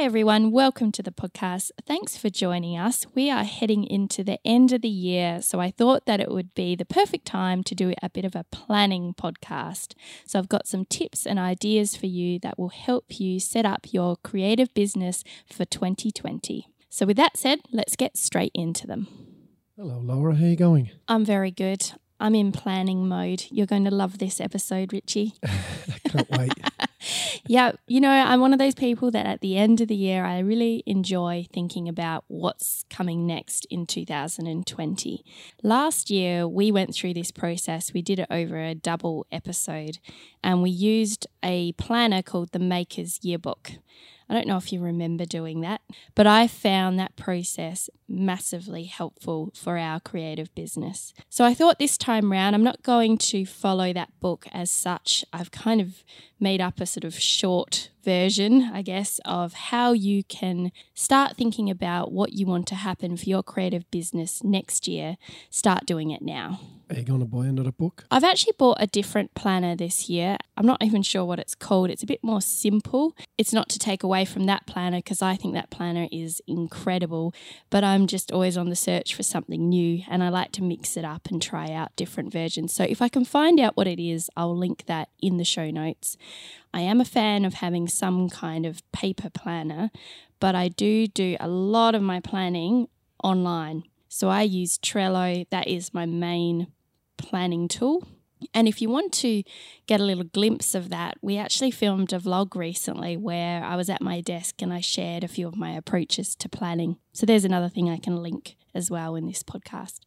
Hi, everyone. Welcome to the podcast. Thanks for joining us. We are heading into the end of the year, so I thought that it would be the perfect time to do a bit of a planning podcast. So, I've got some tips and ideas for you that will help you set up your creative business for 2020. So, with that said, let's get straight into them. Hello, Laura. How are you going? I'm very good. I'm in planning mode. You're going to love this episode, Richie. I can't wait. yeah, you know, I'm one of those people that at the end of the year, I really enjoy thinking about what's coming next in 2020. Last year, we went through this process. We did it over a double episode, and we used a planner called the Maker's Yearbook. I don't know if you remember doing that, but I found that process massively helpful for our creative business. So I thought this time round, I'm not going to follow that book as such. I've kind of made up a sort of short version, I guess, of how you can start thinking about what you want to happen for your creative business next year. Start doing it now. Are you going to buy another book? I've actually bought a different planner this year. I'm not even sure what it's called. It's a bit more simple. It's not to take away from that planner because I think that planner is incredible, but I'm just always on the search for something new and I like to mix it up and try out different versions. So if I can find out what it is, I'll link that in the show notes. I am a fan of having some kind of paper planner, but I do do a lot of my planning online. So I use Trello, that is my main planning tool. And if you want to get a little glimpse of that, we actually filmed a vlog recently where I was at my desk and I shared a few of my approaches to planning. So there's another thing I can link as well in this podcast.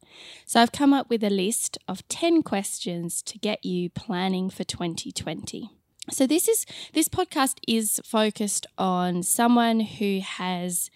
So I've come up with a list of 10 questions to get you planning for 2020. So this is this podcast is focused on someone who has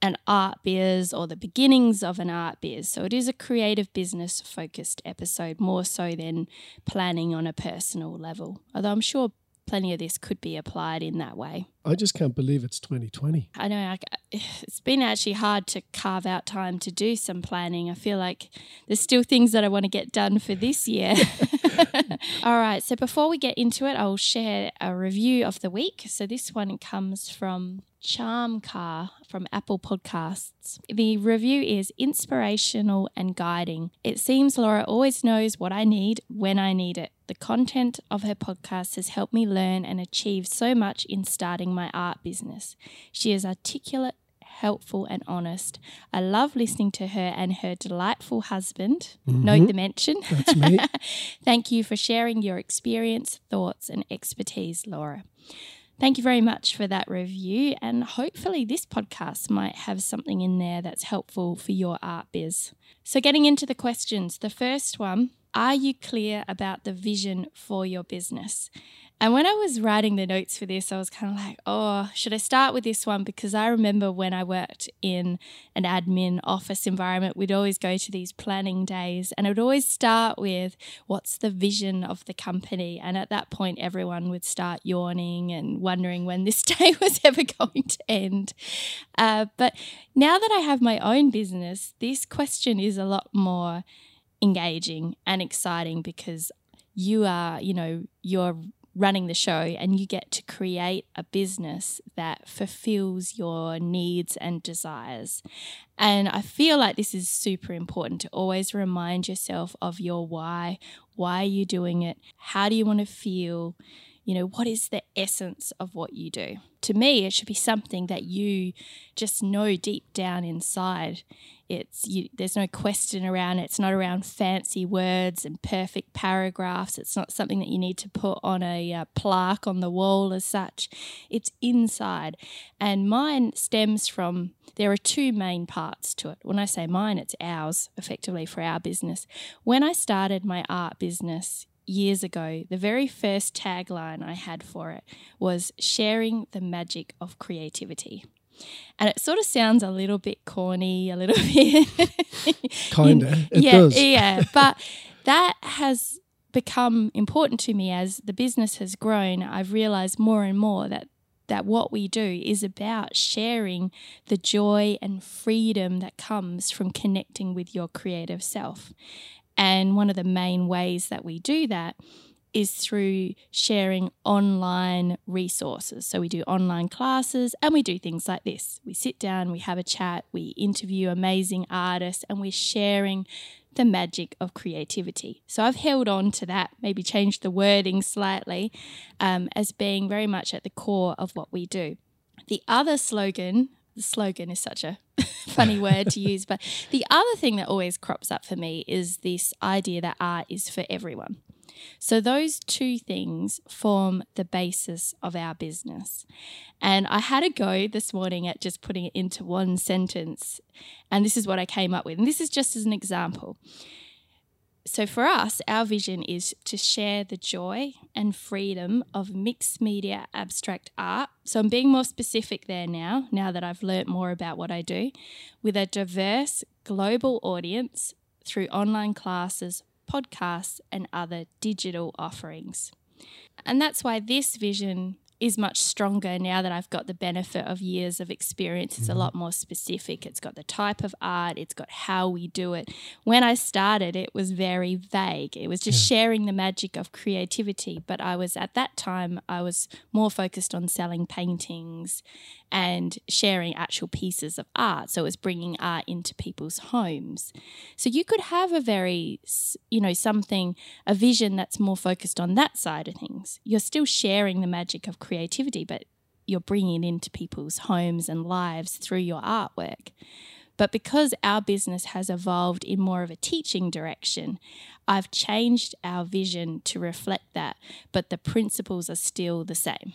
an art biz or the beginnings of an art biz. So it is a creative business focused episode more so than planning on a personal level. Although I'm sure plenty of this could be applied in that way. I just can't believe it's 2020. I know I, it's been actually hard to carve out time to do some planning. I feel like there's still things that I want to get done for this year. All right, so before we get into it, I'll share a review of the week. So this one comes from Charm Car from Apple Podcasts. The review is inspirational and guiding. It seems Laura always knows what I need when I need it. The content of her podcast has helped me learn and achieve so much in starting my art business. She is articulate, helpful, and honest. I love listening to her and her delightful husband. Mhm. Note the mention. That's me. Thank you for sharing your experience, thoughts, and expertise, Laura. Thank you very much for that review, and hopefully, this podcast might have something in there that's helpful for your art biz. So, getting into the questions, the first one Are you clear about the vision for your business? And when I was writing the notes for this, I was kind of like, oh, should I start with this one? Because I remember when I worked in an admin office environment, we'd always go to these planning days and it would always start with what's the vision of the company. And at that point, everyone would start yawning and wondering when this day was ever going to end. Uh, but now that I have my own business, this question is a lot more engaging and exciting because you are, you know, you're running the show and you get to create a business that fulfills your needs and desires. And I feel like this is super important to always remind yourself of your why. Why are you doing it? How do you want to feel? You know, what is the essence of what you do? To me, it should be something that you just know deep down inside. It's you, there's no question around it. It's not around fancy words and perfect paragraphs. It's not something that you need to put on a uh, plaque on the wall as such. It's inside. And mine stems from there are two main parts to it. When I say mine, it's ours, effectively for our business. When I started my art business years ago, the very first tagline I had for it was sharing the magic of creativity. And it sort of sounds a little bit corny, a little bit. Kinda. Yeah, does. yeah. But that has become important to me as the business has grown. I've realized more and more that that what we do is about sharing the joy and freedom that comes from connecting with your creative self. And one of the main ways that we do that is through sharing online resources. So we do online classes and we do things like this. We sit down, we have a chat, we interview amazing artists, and we're sharing the magic of creativity. So I've held on to that, maybe changed the wording slightly, um, as being very much at the core of what we do. The other slogan, the slogan is such a funny word to use, but the other thing that always crops up for me is this idea that art is for everyone. So, those two things form the basis of our business. And I had a go this morning at just putting it into one sentence. And this is what I came up with. And this is just as an example. So, for us, our vision is to share the joy and freedom of mixed media abstract art. So, I'm being more specific there now, now that I've learnt more about what I do, with a diverse global audience through online classes, podcasts, and other digital offerings. And that's why this vision is much stronger now that I've got the benefit of years of experience. It's a mm-hmm. lot more specific. It's got the type of art, it's got how we do it. When I started, it was very vague. It was just Yeah. sharing the magic of creativity. But I was at that time, I was more focused on selling paintings and sharing actual pieces of art. So it was bringing art into people's homes. So you could have a very, you know, something, a vision that's more focused on that side of things. You're still sharing the magic of creativity, but you're bringing it into people's homes and lives through your artwork. But because our business has evolved in more of a teaching direction, I've changed our vision to reflect that, but the principles are still the same.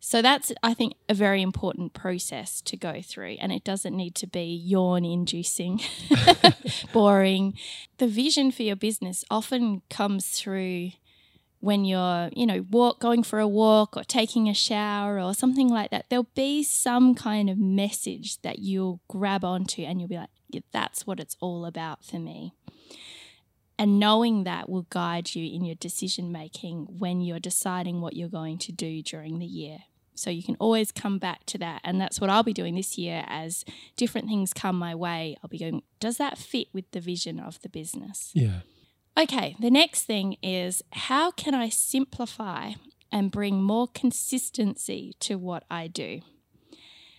So that's, I think, a very important process to go through. And it doesn't need to be yawn inducing, boring. The vision for your business often comes through when you're, you know, walk going for a walk or taking a shower or something like that. There'll be some kind of message that you'll grab onto and you'll be like, yeah, that's what it's all about for me. And knowing that will guide you in your decision making when you're deciding what you're going to do during the year. So you can always come back to that. And that's what I'll be doing this year as different things come my way. I'll be going, does that fit with the vision of the business? Yeah. Okay, the next thing is how can I simplify and bring more consistency to what I do?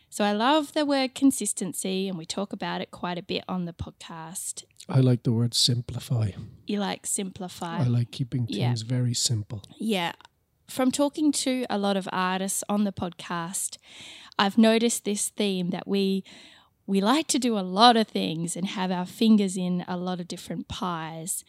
So I love the word consistency, and we talk about it quite a bit on the podcast. I like the word simplify. You like simplify. I like keeping Yeah. things very simple. Yeah. From talking to a lot of artists on the podcast, I've noticed this theme that we we like to do a lot of things and have our fingers in a lot of different pies.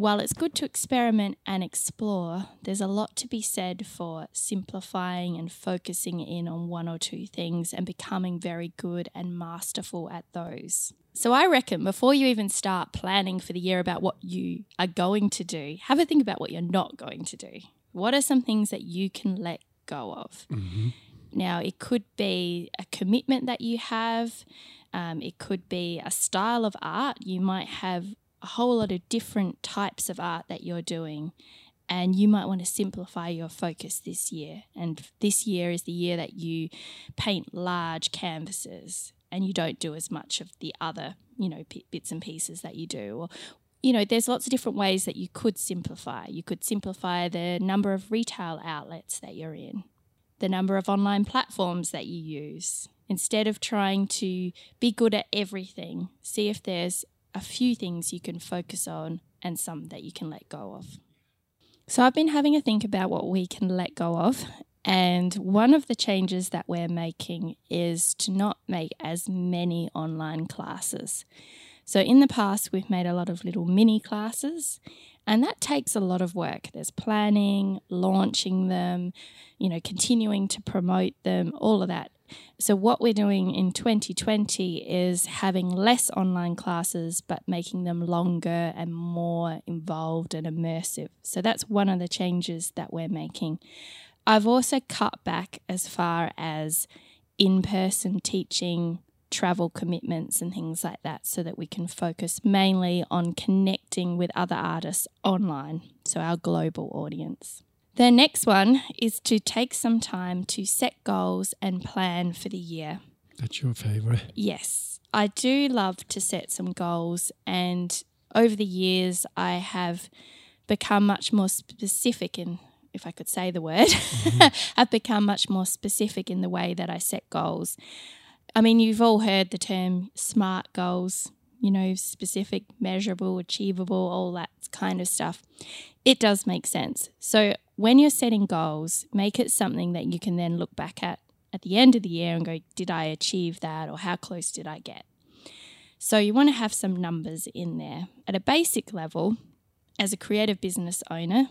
While it's good to experiment and explore, there's a lot to be said for simplifying and focusing in on one or two things and becoming very good and masterful at those. So I reckon before you even start planning for the year about what you are going to do, have a think about what you're not going to do. What are some things that you can let go of? Now, it could be a commitment that you have, um, it could be a style of art. You might have a whole lot of different types of art that you're doing, and you might want to simplify your focus this year. And this year is the year that you paint large canvases and you don't do as much of the other, you know, p- bits and pieces that you do. Or, you know, there's lots of different ways that you could simplify. You could simplify the number of retail outlets that you're in the number of online platforms that you use. Instead of trying to be good at everything, see if there's a few things you can focus on and some that you can let go of. So, I've been having a think about what we can let go of. And one of the changes that we're making is to not make as many online classes. So, in the past, we've made a lot of little mini classes, and that takes a lot of work. There's planning, launching them, you know, continuing to promote them, all of that. So, what we're doing in 2020 is having less online classes, but making them longer and more involved and immersive. So, that's one of the changes that we're making. I've also cut back as far as in person teaching, travel commitments, and things like that, so that we can focus mainly on connecting with other artists online, so our global audience. The next one is to take some time to set goals and plan for the year. That's your favorite. Yes, I do love to set some goals, and over the years, I have become much more specific in, if I could say the word, mm-hmm. I've become much more specific in the way that I set goals. I mean, you've all heard the term SMART goals, you know, specific, measurable, achievable, all that kind of stuff. It does make sense. So when you're setting goals, make it something that you can then look back at at the end of the year and go, did I achieve that or how close did I get? So you want to have some numbers in there. At a basic level, as a creative business owner,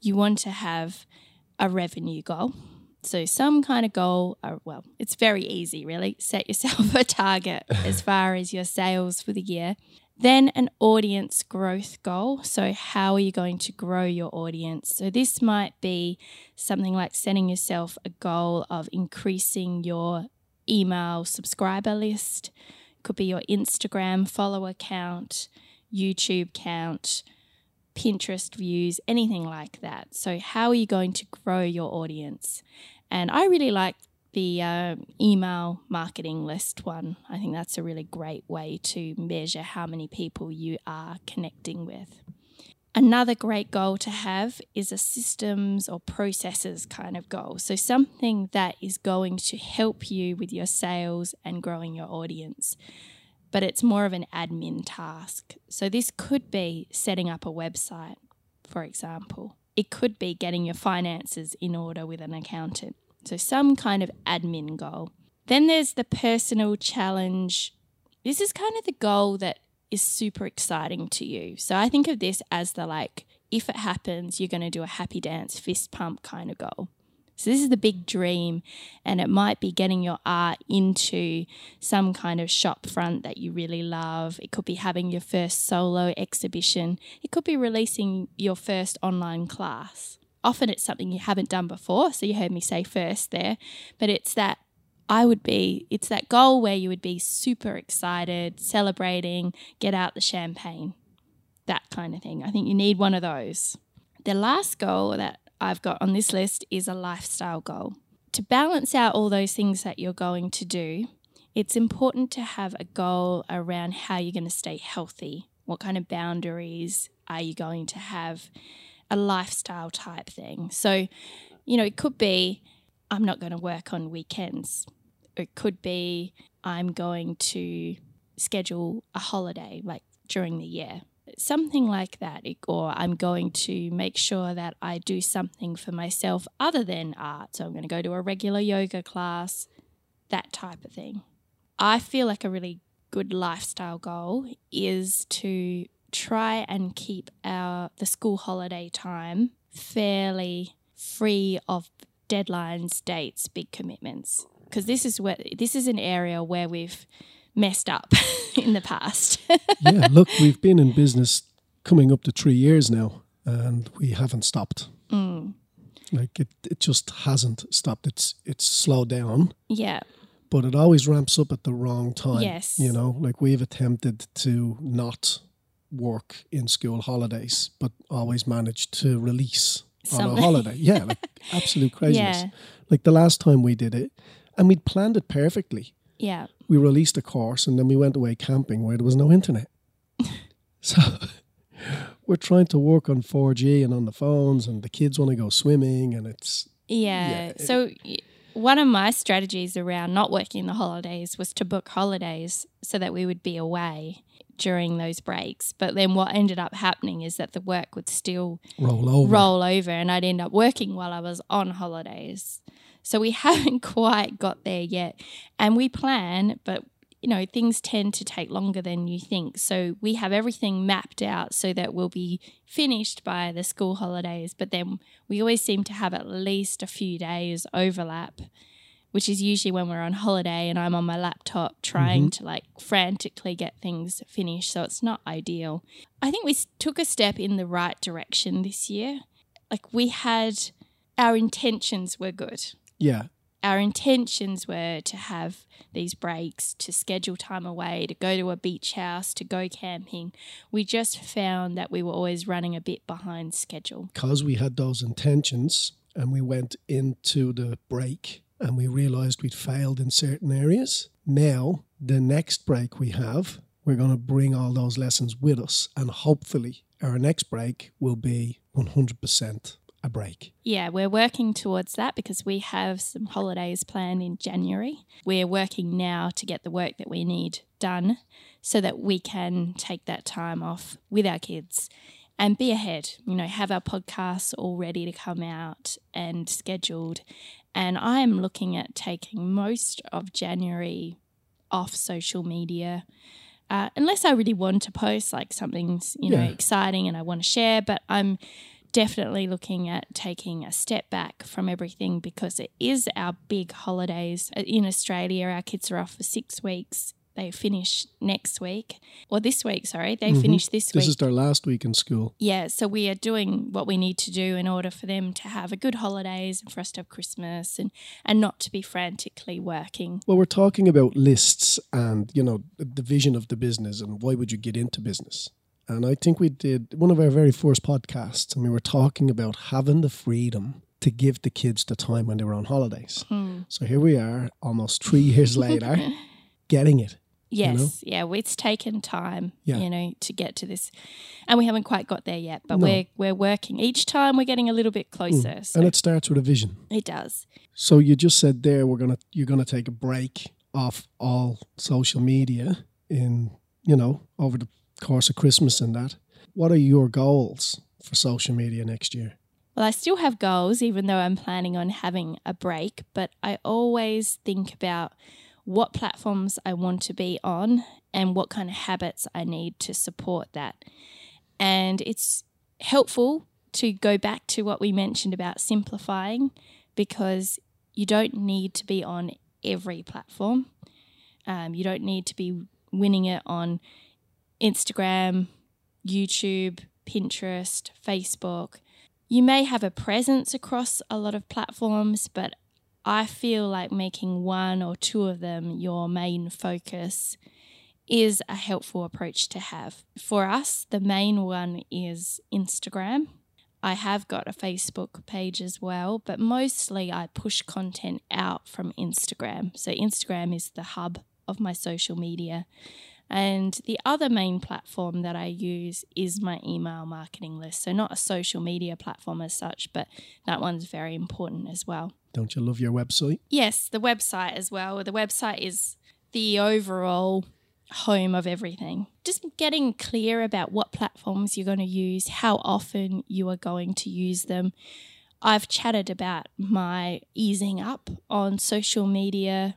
you want to have a revenue goal. So, some kind of goal, or, uh, well, it's very easy, really. Set yourself a target as far as your sales for the year. Then, an audience growth goal. So, how are you going to grow your audience? So, this might be something like setting yourself a goal of increasing your email subscriber list, could be your Instagram follower count, YouTube count, Pinterest views, anything like that. So, how are you going to grow your audience? And I really like the uh, email marketing list one. I think that's a really great way to measure how many people you are connecting with. Another great goal to have is a systems or processes kind of goal. So, something that is going to help you with your sales and growing your audience but it's more of an admin task. So this could be setting up a website, for example. It could be getting your finances in order with an accountant. So some kind of admin goal. Then there's the personal challenge. This is kind of the goal that is super exciting to you. So I think of this as the like, if it happens, you're going to do a happy dance, fist pump kind of goal. So, this is the big dream, and it might be getting your art into some kind of shop front that you really love. It could be having your first solo exhibition, it could be releasing your first online class. Often it's something you haven't done before, so you heard me say first there, but it's that I would be, it's that goal where you would be super excited, celebrating, get out the champagne, that kind of thing. I think you need one of those. The last goal that I've got on this list is a lifestyle goal. To balance out all those things that you're going to do, it's important to have a goal around how you're going to stay healthy. What kind of boundaries are you going to have? A lifestyle type thing. So, you know, it could be I'm not going to work on weekends. It could be I'm going to schedule a holiday like during the year something like that, or I'm going to make sure that I do something for myself other than art. So I'm going to go to a regular yoga class, that type of thing. I feel like a really good lifestyle goal is to try and keep our the school holiday time fairly free of deadlines, dates, big commitments. Because this is where this is an area where we've messed up in the past. yeah, look, we've been in business coming up to three years now, and we haven't stopped. Mm. Like it, it just hasn't stopped. It's it's slowed down. Yeah. But it always ramps up at the wrong time. Yes. You know, like we've attempted to not work in school holidays, but always managed to release Something. on a holiday. Yeah, like absolute craziness. Yeah. Like the last time we did it, and we'd planned it perfectly. Yeah. We released a course and then we went away camping where there was no internet. so we're trying to work on 4G and on the phones, and the kids want to go swimming, and it's. Yeah. yeah so. one of my strategies around not working the holidays was to book holidays so that we would be away during those breaks. But then what ended up happening is that the work would still roll over, roll over, and I'd end up working while I was on holidays. So we haven't quite got there yet. And we plan, but you know, things tend to take longer than you think. So we have everything mapped out so that we'll be finished by the school holidays, but then we always seem to have at least a few days overlap, which is usually when we're on holiday and I'm on my laptop trying mm-hmm. to like frantically get things finished. So it's not ideal. I think we took a step in the right direction this year. Like we had our intentions were good. Yeah. Our intentions were to have these breaks, to schedule time away, to go to a beach house, to go camping. We just found that we were always running a bit behind schedule. Because we had those intentions and we went into the break and we realized we'd failed in certain areas. Now, the next break we have we're going to bring all those lessons with us. And hopefully, our next break will be 100% a break. Yeah, we're working towards that because we have some holidays planned in January. We're working now to get the work that we need done so that we can take that time off with our kids and be ahead, you know, have our podcasts all ready to come out and scheduled. And I am looking at taking most of January off social media. Uh, unless I really want to post like something's you know yeah. exciting and I want to share, but I'm definitely looking at taking a step back from everything because it is our big holidays. In Australia. Our kids are off for six weeks. They finish next week. Or this week sorry. They mm-hmm. finish this, this week. this is their last week in school. Yeah so we are doing what we need to do in order for them to have a good holidays and for us to have christmas and and not to be frantically working. Well we're talking about lists and you know the vision of the business and why would you get into business and i think we did one of our very first podcasts and we were talking about having the freedom to give the kids the time when they were on holidays. Hmm. So here we are, almost three years later, getting it. Yes, you know? yeah, it's taken time, yeah. you know, to get to this, and we haven't quite got there yet. But no. we're we're working. Each time we're getting a little bit closer, mm. so. and it starts with a vision. It does. So you just said there we're gonna you're gonna take a break off all social media in you know over the course of Christmas and that. What are your goals for social media next year? Well, I still have goals, even though I'm planning on having a break. But I always think about what platforms I want to be on and what kind of habits I need to support that. And it's helpful to go back to what we mentioned about simplifying because you don't need to be on every platform. Um, you don't need to be winning it on Instagram, YouTube, Pinterest, Facebook. You may have a presence across a lot of platforms, but I feel like making one or two of them your main focus is a helpful approach to have. For us, the main one is Instagram. I have got a Facebook page as well, but mostly I push content out from Instagram. So, Instagram is the hub of my social media. And the other main platform that I use is my email marketing list. So, not a social media platform as such, but that one's very important as well. Don't you love your website? Yes, the website as well. The website is the overall home of everything. Just getting clear about what platforms you're going to use, how often you are going to use them. I've chatted about my easing up on social media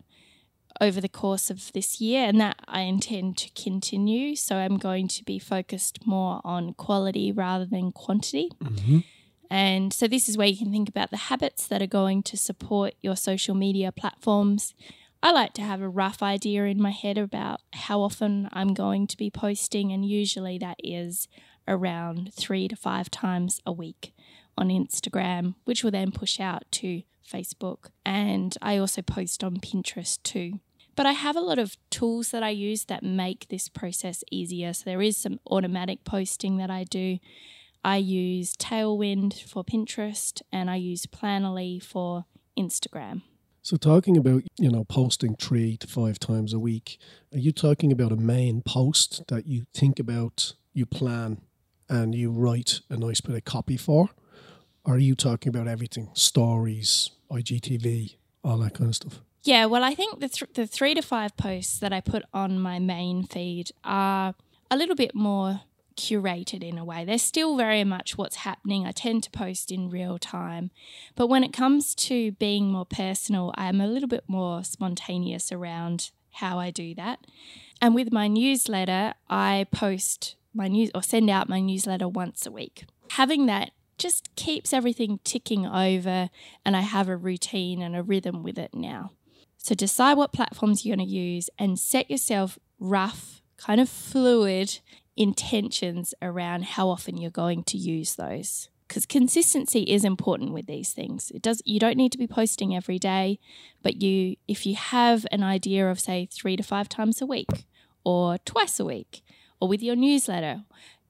over the course of this year, and that I intend to continue. So I'm going to be focused more on quality rather than quantity. Mm-hmm. And so, this is where you can think about the habits that are going to support your social media platforms. I like to have a rough idea in my head about how often I'm going to be posting, and usually that is around three to five times a week on Instagram, which will then push out to Facebook. And I also post on Pinterest too. But I have a lot of tools that I use that make this process easier. So there is some automatic posting that I do. I use Tailwind for Pinterest and I use Planoly for Instagram. So talking about, you know, posting 3 to 5 times a week, are you talking about a main post that you think about, you plan and you write a nice bit of copy for? Or are you talking about everything? Stories, IGTV, all that kind of stuff? Yeah, well, I think the, th- the three to five posts that I put on my main feed are a little bit more curated in a way. They're still very much what's happening. I tend to post in real time. But when it comes to being more personal, I'm a little bit more spontaneous around how I do that. And with my newsletter, I post my news or send out my newsletter once a week. Having that just keeps everything ticking over, and I have a routine and a rhythm with it now. So decide what platforms you're going to use and set yourself rough, kind of fluid intentions around how often you're going to use those because consistency is important with these things it does you don't need to be posting every day but you if you have an idea of say 3 to 5 times a week or twice a week or with your newsletter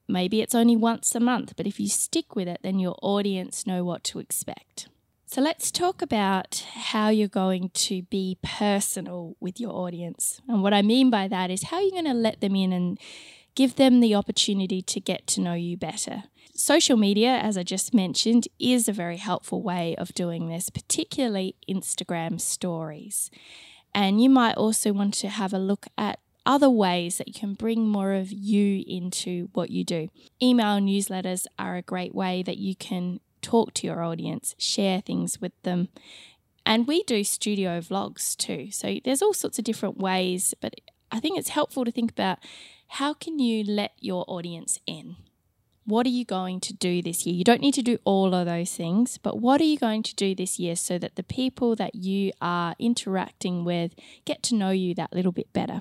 maybe it's only once a month but if you stick with it then your audience know what to expect So let's talk about how you're going to be personal with your audience. And what I mean by that is how you're going to let them in and give them the opportunity to get to know you better. Social media, as I just mentioned, is a very helpful way of doing this, particularly Instagram stories. And you might also want to have a look at other ways that you can bring more of you into what you do. Email newsletters are a great way that you can talk to your audience, share things with them. And we do studio vlogs too. So there's all sorts of different ways, but I think it's helpful to think about how can you let your audience in? What are you going to do this year? You don't need to do all of those things, but what are you going to do this year so that the people that you are interacting with get to know you that little bit better?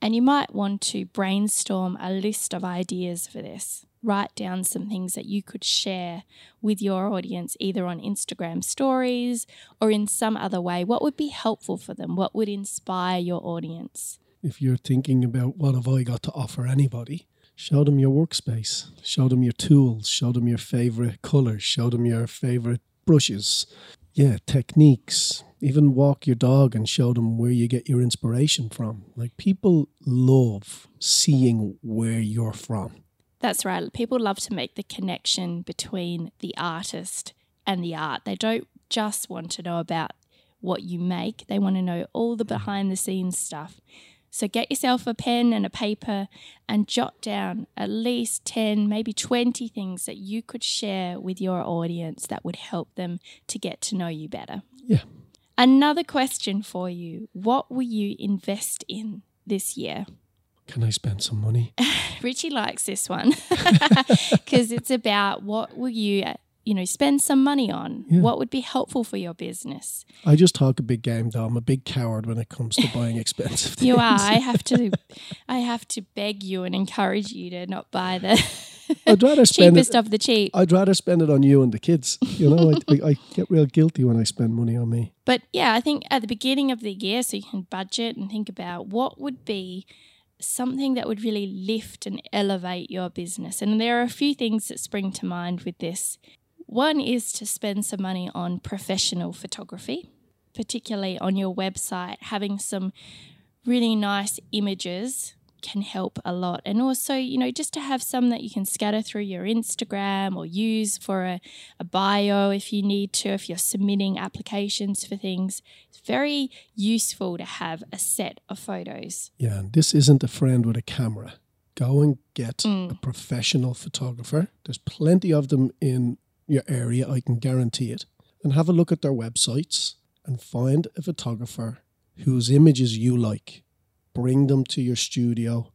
And you might want to brainstorm a list of ideas for this. Write down some things that you could share with your audience, either on Instagram stories or in some other way. What would be helpful for them? What would inspire your audience? If you're thinking about what have I got to offer anybody, Show them your workspace. Show them your tools. Show them your favorite colors. Show them your favorite brushes. Yeah, techniques. Even walk your dog and show them where you get your inspiration from. Like people love seeing where you're from. That's right. People love to make the connection between the artist and the art. They don't just want to know about what you make, they want to know all the mm-hmm. behind the scenes stuff. So get yourself a pen and a paper and jot down at least 10, maybe 20 things that you could share with your audience that would help them to get to know you better. Yeah. Another question for you What will you invest in this year? Can I spend some money? Richie likes this one because it's about what will you you know, spend some money on? Yeah. What would be helpful for your business? I just talk a big game, though. I'm a big coward when it comes to buying expensive things. you are. I have to, I have to beg you and encourage you to not buy the. I'd rather spend cheapest it, of the cheap. I'd rather spend it on you and the kids. You know, I, I, I get real guilty when I spend money on me. But yeah, I think at the beginning of the year, so you can budget and think about what would be something that would really lift and elevate your business. And there are a few things that spring to mind with this. One is to spend some money on professional photography, particularly on your website, having some really nice images can help a lot. And also, you know, just to have some that you can scatter through your Instagram or use for a, a, bio if you need to, if you're submitting applications for things. It's very useful to have a set of photos. Yeah, and this isn't a friend with a camera. Go and get mm. a professional photographer. There's plenty of them in your area, I can guarantee it. And have a look at their websites and find a photographer whose images you like. Bring them to your studio,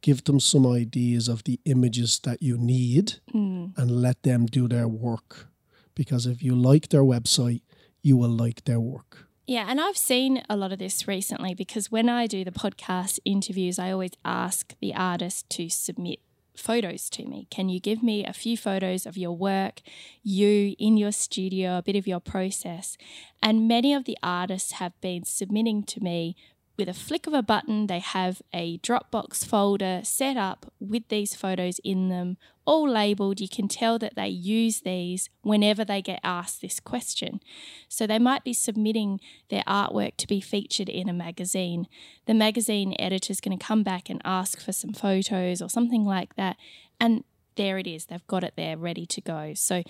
give them some ideas of the images that you need, mm. and let them do their work. Because if you like their website, you will like their work. Yeah, and I've seen a lot of this recently because when I do the podcast interviews, I always ask the artist to submit photos to me. Can you give me a few photos of your work, you in your studio, a bit of your process? And many of the artists have been submitting to me with a flick of a button, they have a Dropbox folder set up with these photos in them, all labeled. You can tell that they use these whenever they get asked this question. So they might be submitting their artwork to be featured in a magazine. The magazine editor is going to come back and ask for some photos or something like that. And there it is. They've got it there ready to go. So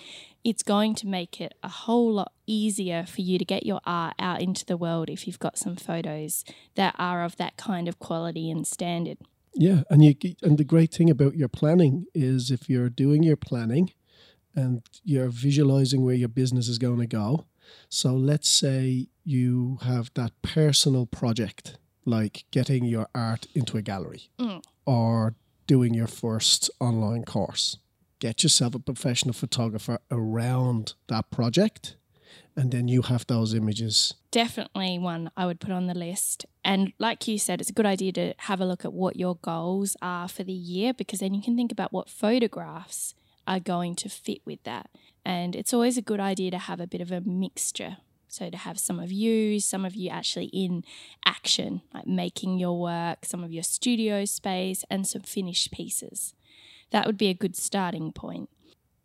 it's going to make it a whole lot easier for you to get your art out into the world if you've got some photos that are of that kind of quality and standard. Yeah, and you and the great thing about your planning is if you're doing your planning and you're visualizing where your business is going to go. So let's say you have that personal project like getting your art into a gallery mm. or doing your first online course. Get yourself a professional photographer around that project, and then you have those images. Definitely one I would put on the list. And like you said, it's a good idea to have a look at what your goals are for the year because then you can think about what photographs are going to fit with that. And it's always a good idea to have a bit of a mixture so to have some of you, some of you actually in action, like making your work, some of your studio space, and some finished pieces. That would be a good starting point.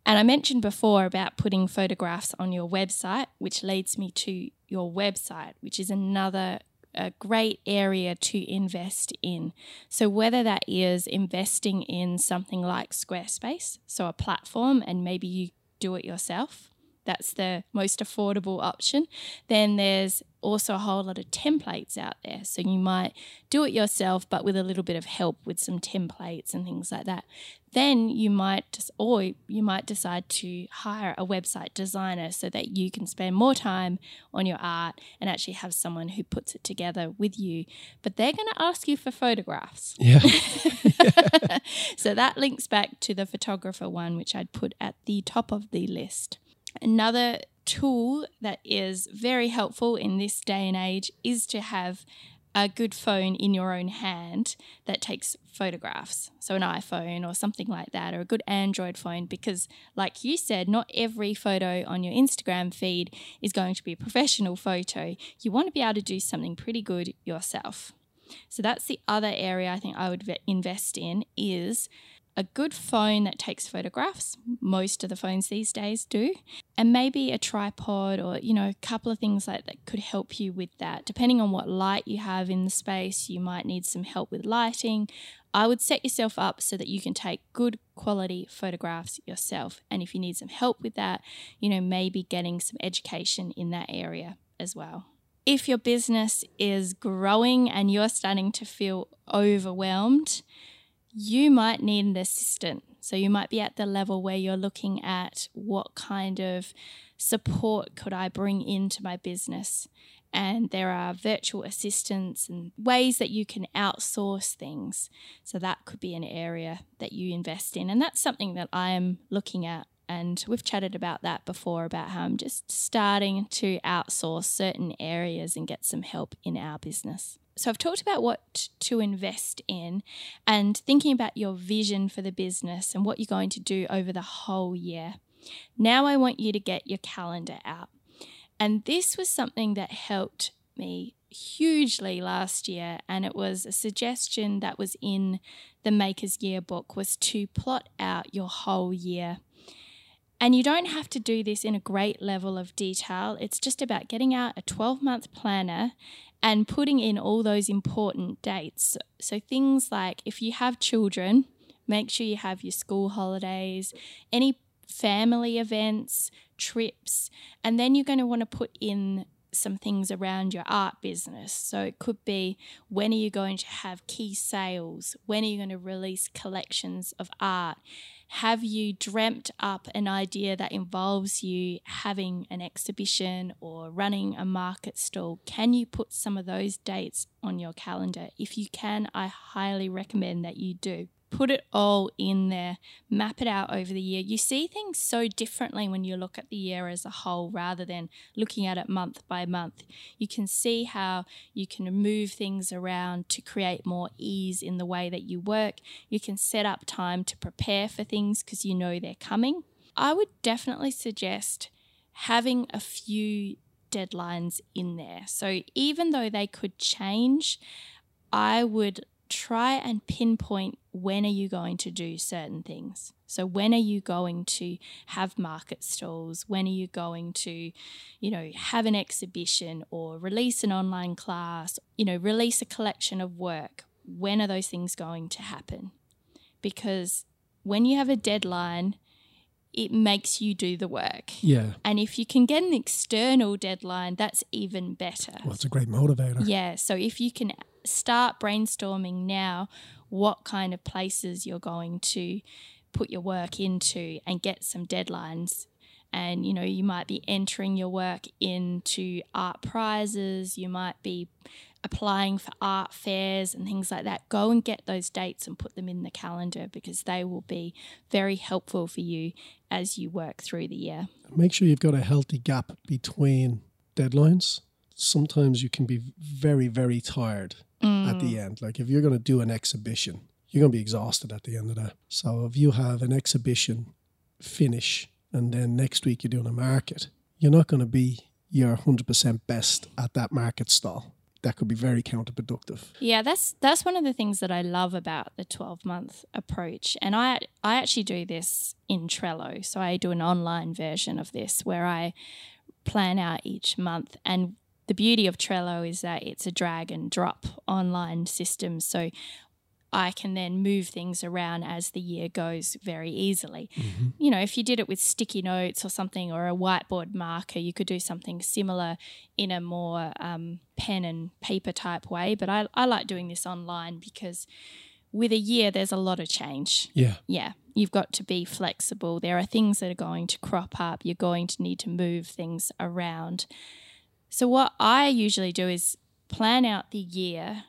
And I mentioned before about putting photographs on your website, which leads me to your website, which is another a great area to invest in. So, whether that is investing in something like Squarespace, so a platform, and maybe you do it yourself, that's the most affordable option. Then there's also a whole lot of templates out there. So you might do it yourself, but with a little bit of help with some templates and things like that. Then you might just, or you might decide to hire a website designer so that you can spend more time on your art and actually have someone who puts it together with you. But they're going to ask you for photographs. Yeah. so that links back to the photographer one, which I'd put at the top of the list. Another tool that is very helpful in this day and age is to have a good phone in your own hand that takes photographs. So, an iPhone or something like that, or a good Android phone, because, like you said, not every photo on your Instagram feed is going to be a professional photo. You want to be able to do something pretty good yourself. So, that's the other area I think I would invest in is a good phone that takes photographs. Most of the phones these days do. And maybe a tripod or, you know, a couple of things like that could help you with that. Depending on what light you have in the space, you might need some help with lighting. I would set yourself up so that you can take good quality photographs yourself. And if you need some help with that, you know, maybe getting some education in that area as well if your business is growing and you're starting to feel overwhelmed, you might need an assistant. So you might be at the level where you're looking at what kind of support could I bring into my business. And there are virtual assistants and ways that you can outsource things. So that could be an area that you invest in. And that's something that I'm looking at. And we've chatted about that before about how I'm just starting to outsource certain areas and get some help in our business. So I've talked about what to invest in and thinking about your vision for the business and what you're going to do over the whole year. Now I want you to get your calendar out. And this was something that helped me hugely last year and it was a suggestion that was in the Maker's Yearbook was to plot out your whole year. And you don't have to do this in a great level of detail. It's just about getting out a 12 month planner and putting in all those important dates. So, things like if you have children, make sure you have your school holidays, any family events, trips, and then you're going to want to put in some things around your art business. So it could be when are you going to have key sales? When are you going to release collections of art? Have you dreamt up an idea that involves you having an exhibition or running a market stall? Can you put some of those dates on your calendar? If you can, I highly recommend that you do put it all in there, map it out over the year. You see things so differently when you look at the year as a whole rather than looking at it month by month. You can see how you can move things around to create more ease in the way that you work. You can set up time to prepare for things because you know they're coming. I would definitely suggest having a few deadlines in there. So even though they could change, I would try and pinpoint when are you going to do certain things. So when are you going to have market stalls? When are you going to, you know, have an exhibition or release an online class, you know, release a collection of work? When are those things going to happen? Because when you have a deadline, it makes you do the work. Yeah. And if you can get an external deadline, that's even better. Well, it's a great motivator. Yeah. So if you can start brainstorming now what kind of places you're going to put your work into and get some deadlines. And you know you might be entering your work into art prizes you might be applying for art fairs and things like that. Go and get those dates and put them in the calendar because they will be very helpful for you as you work through the year. Make sure you've got a healthy gap between deadlines. Sometimes you can be very very tired mm. at the mm. end. Like if you're going to do an exhibition, you're going to be exhausted at the end of that. So if you have an exhibition finish and then next week you're doing a market, you're not going to be your 100% best at that market stall. that could be very counterproductive. Yeah, that's that's one of the things that I love about the 12 month approach. And I I actually do this in Trello. So I do an online version of this where I plan out each month and the beauty of Trello is that it's a drag and drop online system. So I can then move things around as the year goes very easily. Mm-hmm. You know, if you did it with sticky notes or something or a whiteboard marker, you could do something similar in a more um, pen and paper type way. But I, I like doing this online because with a year, there's a lot of change. Yeah. Yeah. You've got to be flexible. There are things that are going to crop up. You're going to need to move things around. So, what I usually do is plan out the year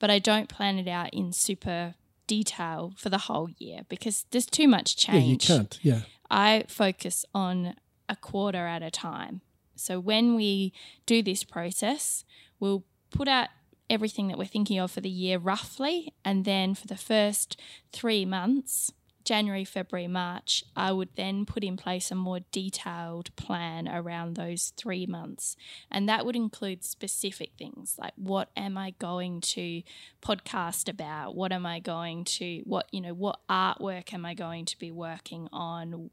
but I don't plan it out in super detail for the whole year because there's too much change. Yeah, you can't. Yeah. I focus on a quarter at a time. So when we do this process, we'll put out everything that we're thinking of for the year roughly, and then for the first three months, January, February, March, I would then put in place a more detailed plan around those three months. And that would include specific things like what am I going to podcast about? What am I going to, what, you know, what artwork am I going to be working on?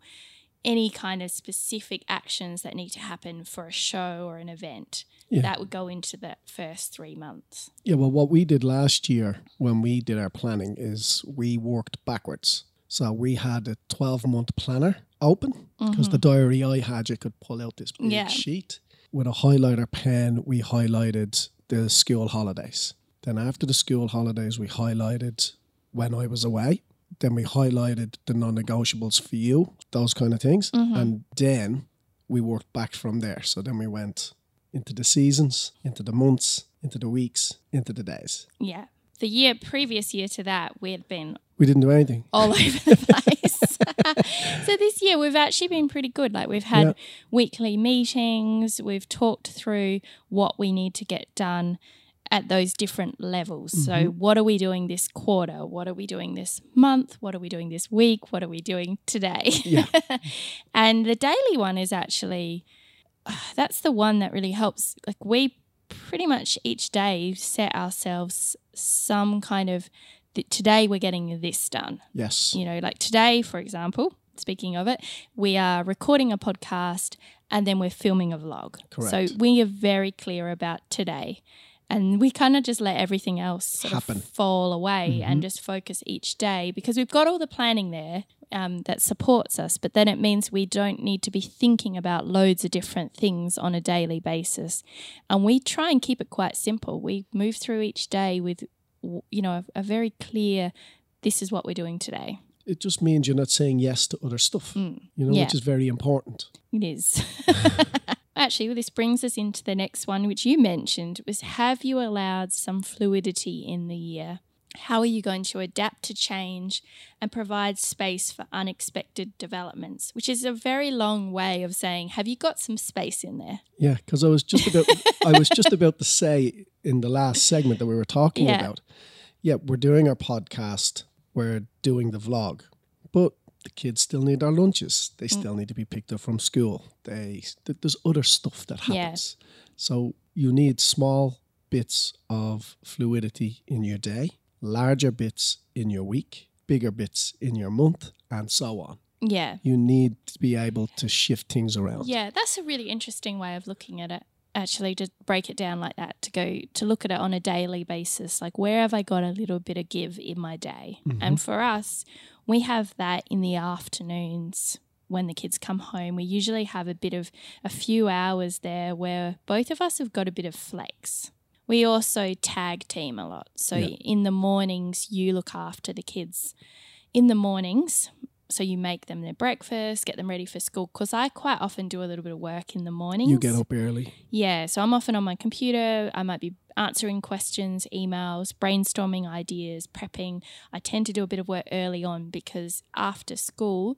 Any kind of specific actions that need to happen for a show or an event. Yeah. That would go into the first three months. Yeah, well, what we did last year when we did our planning is we worked backwards. So we had a 12 month planner open because mm-hmm. the diary I had, you could pull out this big yeah. sheet. With a highlighter pen, we highlighted the school holidays. Then after the school holidays, we highlighted when I was away. Then we highlighted the non negotiables for you, those kind of things. Mm-hmm. And then we worked back from there. So then we went into the seasons, into the months, into the weeks, into the days. Yeah. The year previous year to that, we had been we didn't do anything. All over the place. so this year we've actually been pretty good. Like we've had weekly meetings, we've talked through what we need to get done at those different levels. Mm-hmm. So what are we doing this quarter? What are we doing this month? What are we doing this week? What are we doing today? Yeah. and the daily one is actually uh, that's the one that really helps. Like we pretty much each day set ourselves some kind of today we're getting this done. Yes. You know, like today, for example, speaking of it, we are recording a podcast and then we're filming a vlog. Correct. So we are very clear about today. And we kind of just let everything else happen, fall away, mm-hmm. and just focus each day because we've got all the planning there um, that supports us. But then it means we don't need to be thinking about loads of different things on a daily basis. And we try and keep it quite simple. We move through each day with you know, a, a very clear, this is what we're doing today it just means you're not saying yes to other stuff, mm. you know, yeah. which is very important. It is. Actually, well, this brings us into the next one, which you mentioned was have you allowed some fluidity in the year? How are you going to adapt to change and provide space for unexpected developments? Which is a very long way of saying, have you got some space in there? Yeah, because I was just about I was just about to say in the last segment that we were talking yeah. about. Yeah, we're doing our podcast, we're doing the vlog, but the kids still need our lunches. They mm. still mm. need to be picked up from school. They there's other stuff that happens. Yeah. So you need small bits of fluidity in your day larger bits in your week, bigger bits in your month, and so on. Yeah. You need to be able to shift things around. Yeah, that's a really interesting way of looking at it. Actually, to break it down like that, to go to look at it on a daily basis, like where have I got a little bit of give in my day? Mm-hmm. And for us, we have that in the afternoons when the kids come home. We usually have a bit of a few hours there where both of us have got a bit of flex. We also tag team a lot. So in the mornings, you look after the kids. In the mornings, so you make them their breakfast, get them ready for school. Because I quite often do a little bit of work in the mornings. You get up early. Yeah, so I'm often on my computer. I might be answering questions, emails, brainstorming ideas, prepping. I tend to do a bit of work early on because after school,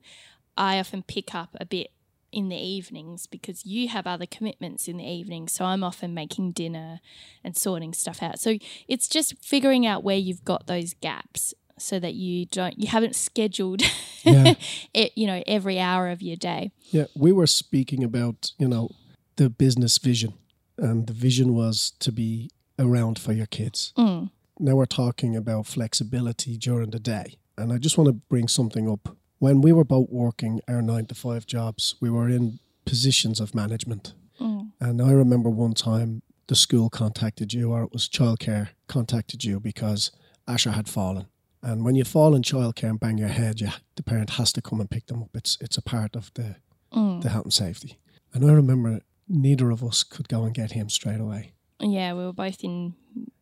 I often pick up a bit in the evenings because you have other commitments in the evening. So I'm often making dinner and sorting stuff out. So it's just figuring out where you've got those gaps so that you don't you haven't scheduled yeah. it, you know every hour of your day. Yeah, we were speaking about, you know, the business vision and the vision was to be around for your kids. Mm. Now we're talking about flexibility during the day. And I just want to bring something up. When we were both working our nine to five jobs, we were in positions of management. Mm. And I remember one time the school contacted you, or it was childcare contacted you because Asher had fallen. And when you fall in childcare and bang your head, you, the parent has to come and pick them up. It's it's a part of the Mm. the health and safety. And I remember neither of us could go and get him straight away. Yeah, we were both in,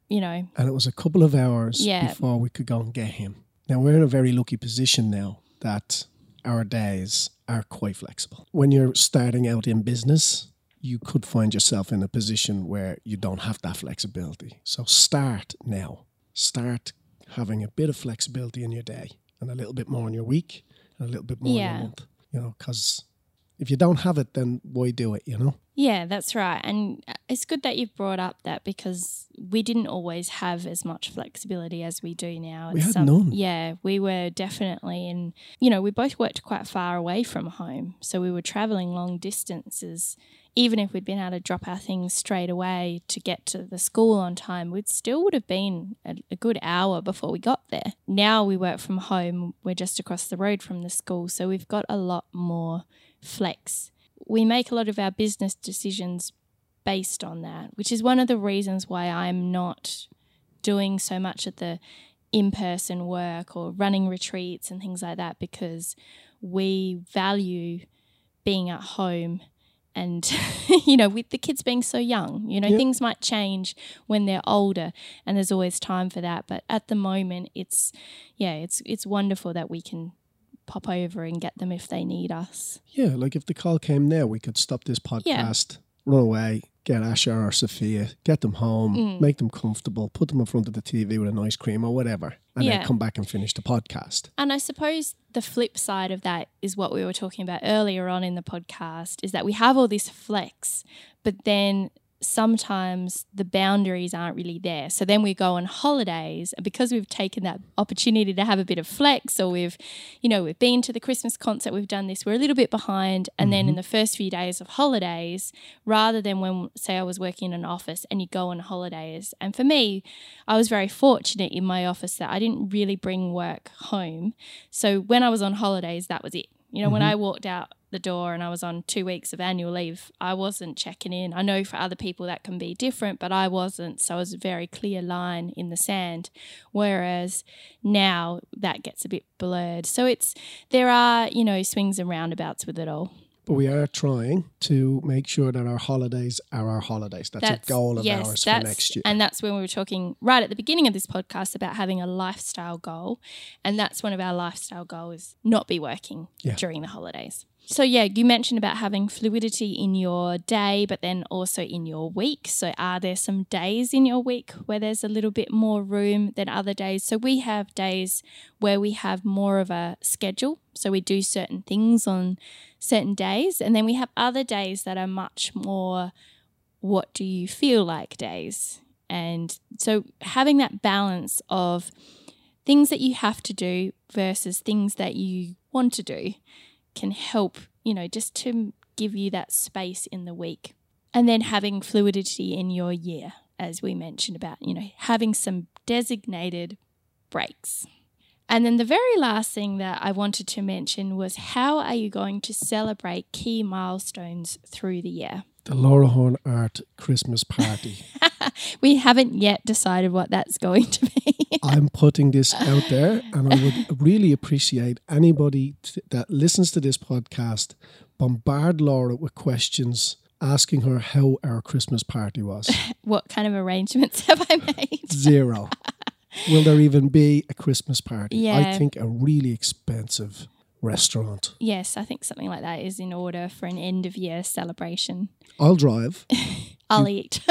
you know, And it was a couple of hours Yeah. before we could go and get him. Now we're in a very lucky position now that our days are quite flexible. When you're starting out in business, you could find yourself in a position where you don't have that flexibility. So start now. Start having a bit of flexibility in your day and a little bit more in your week and a little bit more in your month. You know, because if you don't have it, then why do it, you know? Yeah, that's right. And uh, it's good that you've brought up that because we didn't always have as much flexibility as we do now. We had none. Yeah, we were definitely in, you know, we both worked quite far away from home. So we were traveling long distances. Even if we'd been able to drop our things straight away to get to the school on time, we'd still would have been a, a good hour before we got there. Now we work from home. We're just across the road from the school. So we've got a lot more flex we make a lot of our business decisions based on that, which is one of the reasons why I'm not doing so much of the in person work or running retreats and things like that because we value being at home and you know with the kids being so young you know Yeah. things might change when they're older and there's always time for that but at the moment it's yeah it's it's wonderful that we can pop over and get them if they need us Yeah, like if the call came now, we could stop this podcast, run away, get Asher or Sophia, get them home, Mm. make them comfortable, put them in front of the TV with an ice cream or whatever, and Yeah. then come back and finish the podcast. And I suppose the flip side of that is what we were talking about earlier on in the podcast is that we have all this flex, but then sometimes the boundaries aren't really there. So then we go on holidays and because we've taken that opportunity to have a bit of flex or we've you know we've been to the Christmas concert, we've done this, we're a little bit behind and then in mm-hmm. the first few days of holidays rather than when say I was working in an office and you go on holidays. And for me, I was very fortunate in my office that I didn't really bring work home. So when I was on holidays, that was it. You know, when mm-hmm. I walked out the door and I was on two weeks of annual leave, I wasn't checking in. I know for other people that can be different, but I wasn't. So it was a very clear line in the sand. Whereas now that gets a bit blurred. So it's, there are, you know, swings and roundabouts with it all. But we are trying to make sure that our holidays are our holidays. That's, a goal of ours for next year. And that's when we were talking right at the beginning of this podcast about having a lifestyle goal. And that's one of our lifestyle goals not be working Yeah. during the holidays. So, yeah, you mentioned about having fluidity in your day, but then also in your week. So, are there some days in your week where there's a little bit more room than other days? So, we have days where we have more of a schedule. So, we do certain things on certain days. And then we have other days that are much more what do you feel like days. And so having that balance of things that you have to do versus things that you want to do can help, you know, just to give you that space in the week. And then having fluidity in your year, as we mentioned about, you know, having some designated breaks. And then the very last thing that I wanted to mention was how are you going to celebrate key milestones through the year? The Laura Horn Art Christmas Party. We haven't yet decided what that's going to be. I'm putting this out there, and I would really appreciate anybody t- that listens to this podcast bombard Laura with questions asking her how our Christmas party was. what kind of arrangements have I made? Zero. Will there even be a Christmas party? Yeah. I think a really expensive restaurant. Yes, I think something like that is in order for an end of year celebration. I'll drive. I'll eat.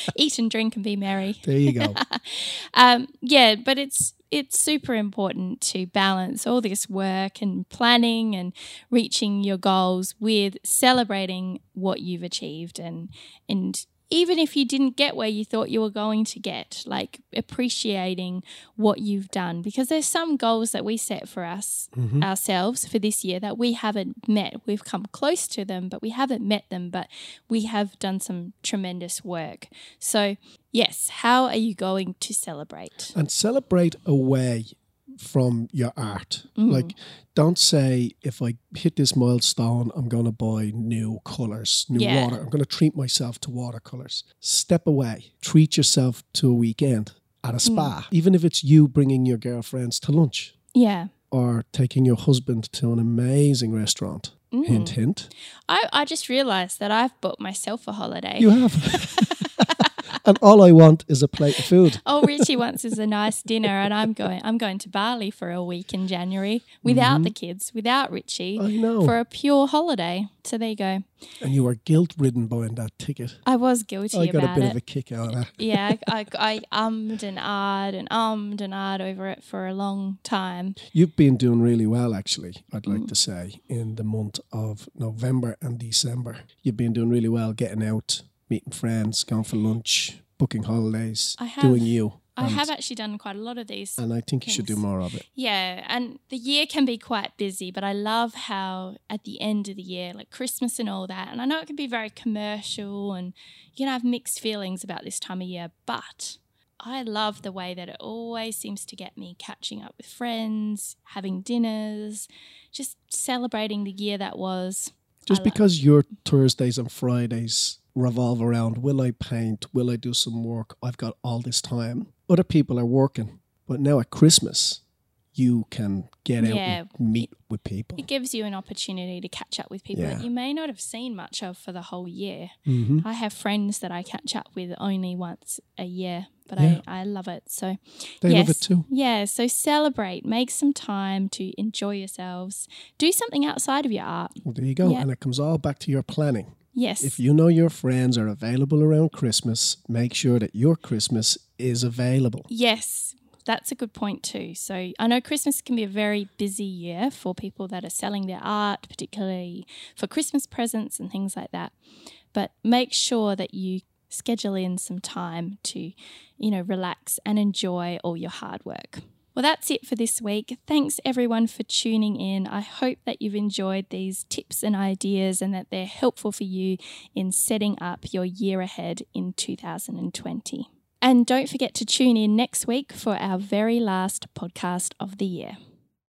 eat and drink and be merry. There you go. Um, yeah, but it's it's super important to balance all this work and planning and reaching your goals with celebrating what you've achieved and and even if you didn't get where you thought you were going to get, like appreciating what you've done because there's some goals that we set for us mm-hmm. ourselves for this year that we haven't met. We've come close to them, but we haven't met them, but we have done some tremendous work. So, yes, how are you going to celebrate? And celebrate away from your art. Mm. Like, don't say, if I hit this milestone, I'm going to buy new colors, new yeah. water. I'm going to treat myself to watercolors. Step away. Treat yourself to a weekend at a spa, mm. even if it's you bringing your girlfriends to lunch. Yeah. Or taking your husband to an amazing restaurant. Mm. Hint, hint. I, I just realized that I've booked myself a holiday. You have. and all I want is a plate of food. all Richie wants is a nice dinner, and I'm going. I'm going to Bali for a week in January without mm-hmm. the kids, without Richie. I know for a pure holiday. So there you go. And you were guilt ridden buying that ticket. I was guilty. I got a bit it. of a kick out of that. yeah, I, I, I ummed and ahed and ummed and ahed over it for a long time. You've been doing really well, actually. I'd like mm. to say in the month of November and December, you've been doing really well getting out meeting friends, going for lunch, booking holidays, have, doing you. I have actually done quite a lot of these. And I think things. you should do more of it. Yeah. And the year can be quite busy, but I love how at the end of the year, like Christmas and all that, and I know it can be very commercial and you can have mixed feelings about this time of year, but I love the way that it always seems to get me catching up with friends, having dinners, just celebrating the year that was. Just because your Thursdays and Fridays revolve around will I paint? Will I do some work? I've got all this time. Other people are working. But now at Christmas, you can get out yeah. and meet with people. It gives you an opportunity to catch up with people yeah. that you may not have seen much of for the whole year. Mm-hmm. I have friends that I catch up with only once a year, but yeah. I, I love it. So they yes, love it too. Yeah. So celebrate, make some time to enjoy yourselves, do something outside of your art. Well, there you go. And it comes all back to your planning. Yes. If you know your friends are available around Christmas, make sure that your Christmas is available. Yes. That's a good point too. So I know Christmas can be a very busy year for people that are selling their art, particularly for Christmas presents and things like that. But make sure that you schedule in some time to, you know, relax and enjoy all your hard work. Well, that's it for this week. Thanks everyone for tuning in. I hope that you've enjoyed these tips and ideas and that they're helpful for you in setting up your year ahead in 2020. And don't forget to tune in next week for our very last podcast of the year.